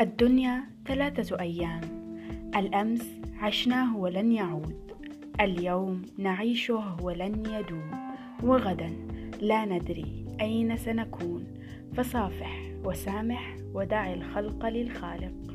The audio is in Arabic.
الدنيا ثلاثة أيام. الأمس عشناه ولن يعود. اليوم نعيشه ولن يدوم. وغدا لا ندري أين سنكون. فصافح وسامح ودع الخلق للخالق.